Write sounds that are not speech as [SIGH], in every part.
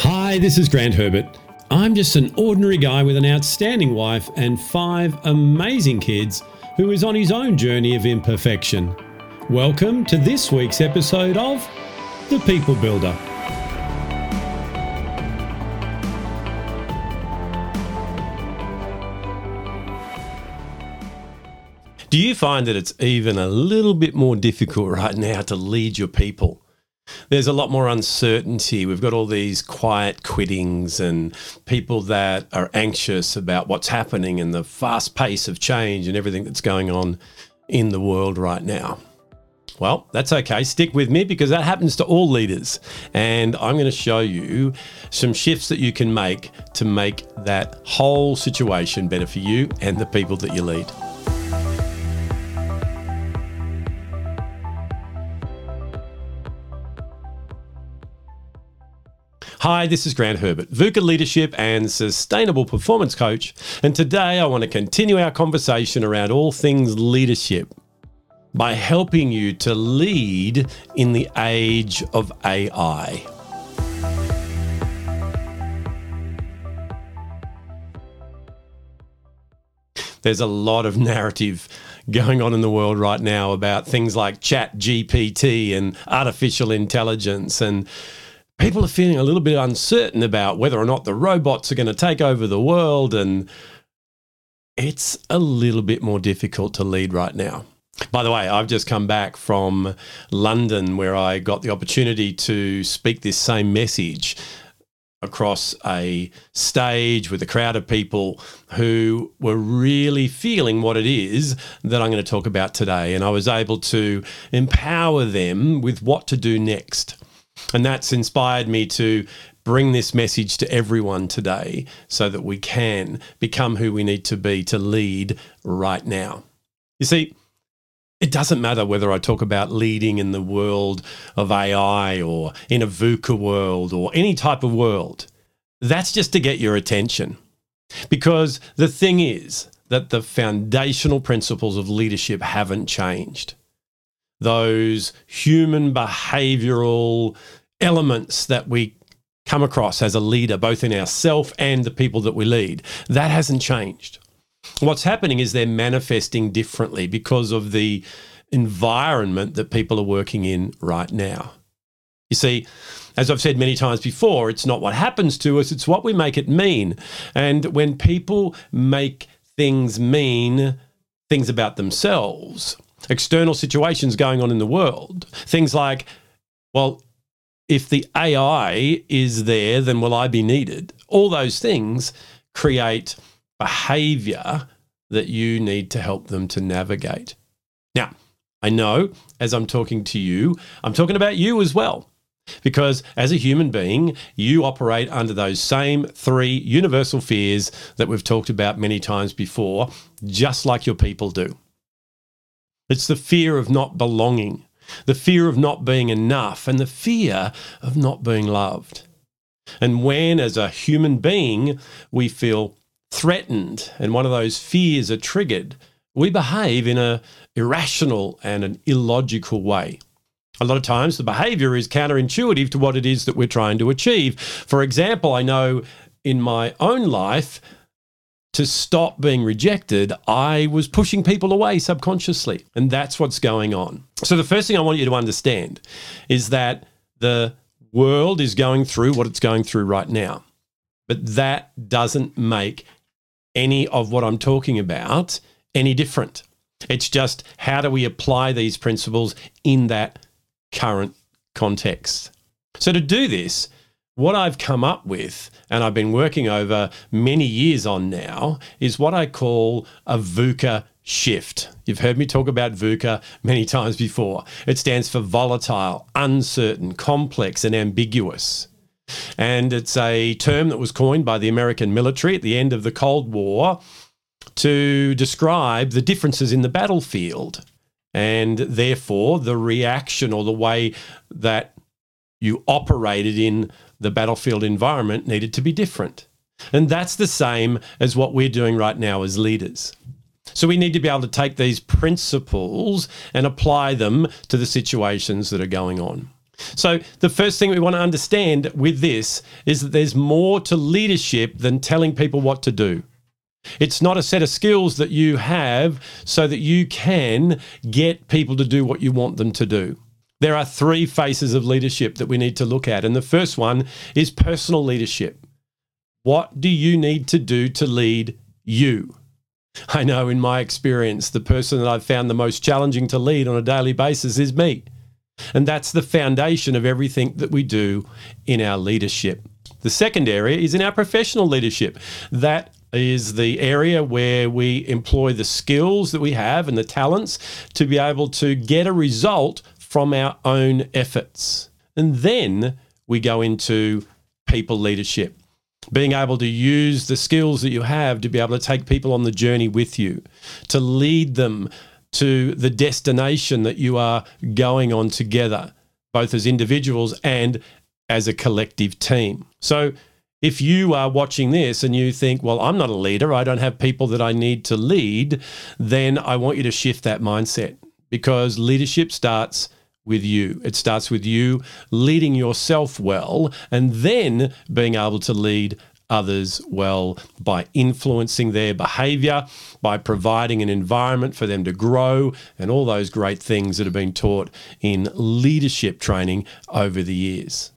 Hi, this is Grant Herbert. I'm just an ordinary guy with an outstanding wife and five amazing kids who is on his own journey of imperfection. Welcome to this week's episode of The People Builder. Do you find that it's even a little bit more difficult right now to lead your people? There's a lot more uncertainty. We've got all these quiet quittings and people that are anxious about what's happening and the fast pace of change and everything that's going on in the world right now. Well, that's okay. Stick with me because that happens to all leaders. And I'm going to show you some shifts that you can make to make that whole situation better for you and the people that you lead. Hi, this is Grant Herbert, VUCA Leadership and Sustainable Performance Coach. And today I want to continue our conversation around all things leadership by helping you to lead in the age of AI. There's a lot of narrative going on in the world right now about things like chat GPT and artificial intelligence and people are feeling a little bit uncertain about whether or not the robots are going to take over the world. And it's a little bit more difficult to lead right now. By the way, I've just come back from London where I got the opportunity to speak this same message across a stage with a crowd of people who were really feeling what it is that I'm going to talk about today. And I was able to empower them with what to do next. And that's inspired me to bring this message to everyone today so that we can become who we need to be to lead right now. You see, it doesn't matter whether I talk about leading in the world of AI or in a VUCA world or any type of world. That's just to get your attention. Because the thing is that the foundational principles of leadership haven't changed those human behavioral elements that we come across as a leader, both in ourself and the people that we lead. That hasn't changed. What's happening is they're manifesting differently because of the environment that people are working in right now. You see, as I've said many times before, it's not what happens to us, it's what we make it mean. And when people make things mean things about themselves, external situations going on in the world. Things like, well, if the AI is there, then will I be needed? All those things create behavior that you need to help them to navigate. Now, I know as I'm talking to you, I'm talking about you as well. Because as a human being, you operate under those same three universal fears that we've talked about many times before, just like your people do. It's the fear of not belonging, the fear of not being enough, and the fear of not being loved. And when, as a human being, we feel threatened and one of those fears are triggered, we behave in a irrational and an illogical way. A lot of times the behavior is counterintuitive to what it is that we're trying to achieve. For example, I know in my own life to stop being rejected, I was pushing people away subconsciously. And that's what's going on. So, the first thing I want you to understand is that the world is going through what it's going through right now. But that doesn't make any of what I'm talking about any different. It's just how do we apply these principles in that current context? So, to do this, what I've come up with, and I've been working over many years on now, is what I call a VUCA shift. You've heard me talk about VUCA many [LAUGHS] times before. It stands for volatile, uncertain, complex, and ambiguous. And it's a term that was coined by the American military at the end of the Cold War to describe the differences in the battlefield and therefore the reaction or the way that you operated in the battlefield environment needed to be different. And that's the same as what we're doing right now as leaders. So we need to be able to take these principles and apply them to the situations that are going on. So, the first thing we want to understand with this is that there's more to leadership than telling people what to do. It's not a set of skills that you have so that you can get people to do what you want them to do. There are three faces of leadership that we need to look at. And the first one is personal leadership. What do you need to do to lead you? I know in my experience, the person that I've found the most challenging to lead on a daily basis is me. And that's the foundation of everything that we do in our leadership. The second area is in our professional leadership. That is the area where we employ the skills that we have and the talents to be able to get a result from our own efforts. And then we go into people leadership, being able to use the skills that you have to be able to take people on the journey with you, to lead them to the destination that you are going on together, both as individuals and as a collective team. So, if you are watching this and you think, well, I'm not a leader, I don't have people that I need to lead, then I want you to shift that mindset because leadership starts with you. It starts with you leading yourself well and then being able to lead others well by influencing their behavior, by providing an environment for them to grow, and all those great things that have been taught in leadership training over the years.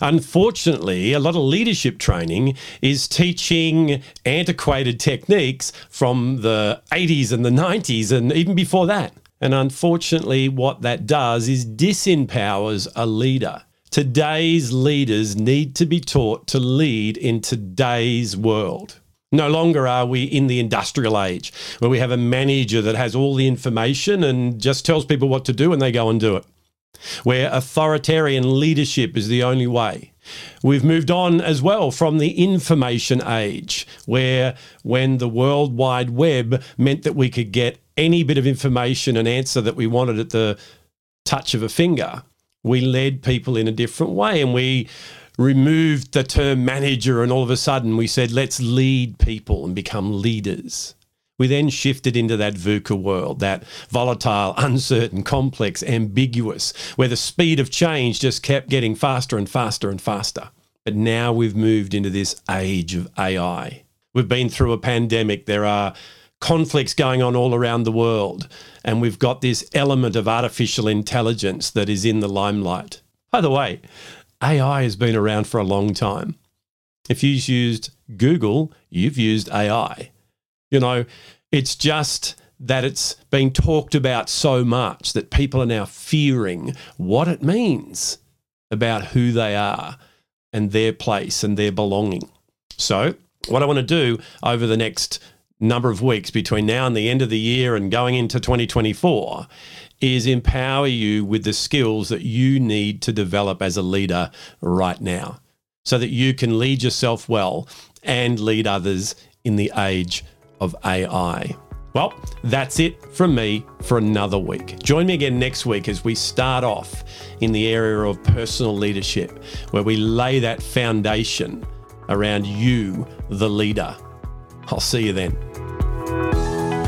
Unfortunately, a lot of leadership training is teaching antiquated techniques from the 80s and the 90s and even before that. And unfortunately, what that does is disempowers a leader. Today's leaders need to be taught to lead in today's world. No longer are we in the industrial age where we have a manager that has all the information and just tells people what to do and they go and do it, where authoritarian leadership is the only way. We've moved on as well from the information age, where when the World Wide Web meant that we could get any bit of information and answer that we wanted at the touch of a finger, we led people in a different way and we removed the term manager and all of a sudden we said, let's lead people and become leaders. We then shifted into that VUCA world, that volatile, uncertain, complex, ambiguous, where the speed of change just kept getting faster and faster and faster. But now we've moved into this age of AI. We've been through a pandemic. There are conflicts going on all around the world. And we've got this element of artificial intelligence that is in the limelight. By the way, AI has been around for a long time. If you've used Google, you've used AI. You know, it's just that it's been talked about so much that people are now fearing what it means about who they are and their place and their belonging. So, what I want to do over the next number of weeks between now and the end of the year and going into 2024 is empower you with the skills that you need to develop as a leader right now so that you can lead yourself well and lead others in the age of AI. Well, that's it from me for another week. Join me again next week as we start off in the area of personal leadership, where we lay that foundation around you, the leader. I'll see you then.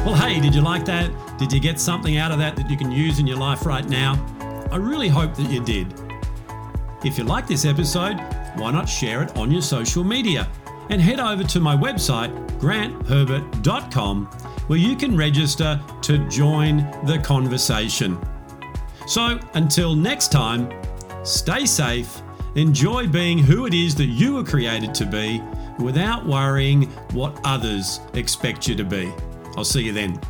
Well, hey, did you like that? Did you get something out of that that you can use in your life right now? I really hope that you did. If you like this episode, why not share it on your social media? And head over to my website, grantherbert.com, where you can register to join the conversation. So until next time, stay safe, enjoy being who it is that you were created to be without worrying what others expect you to be. I'll see you then.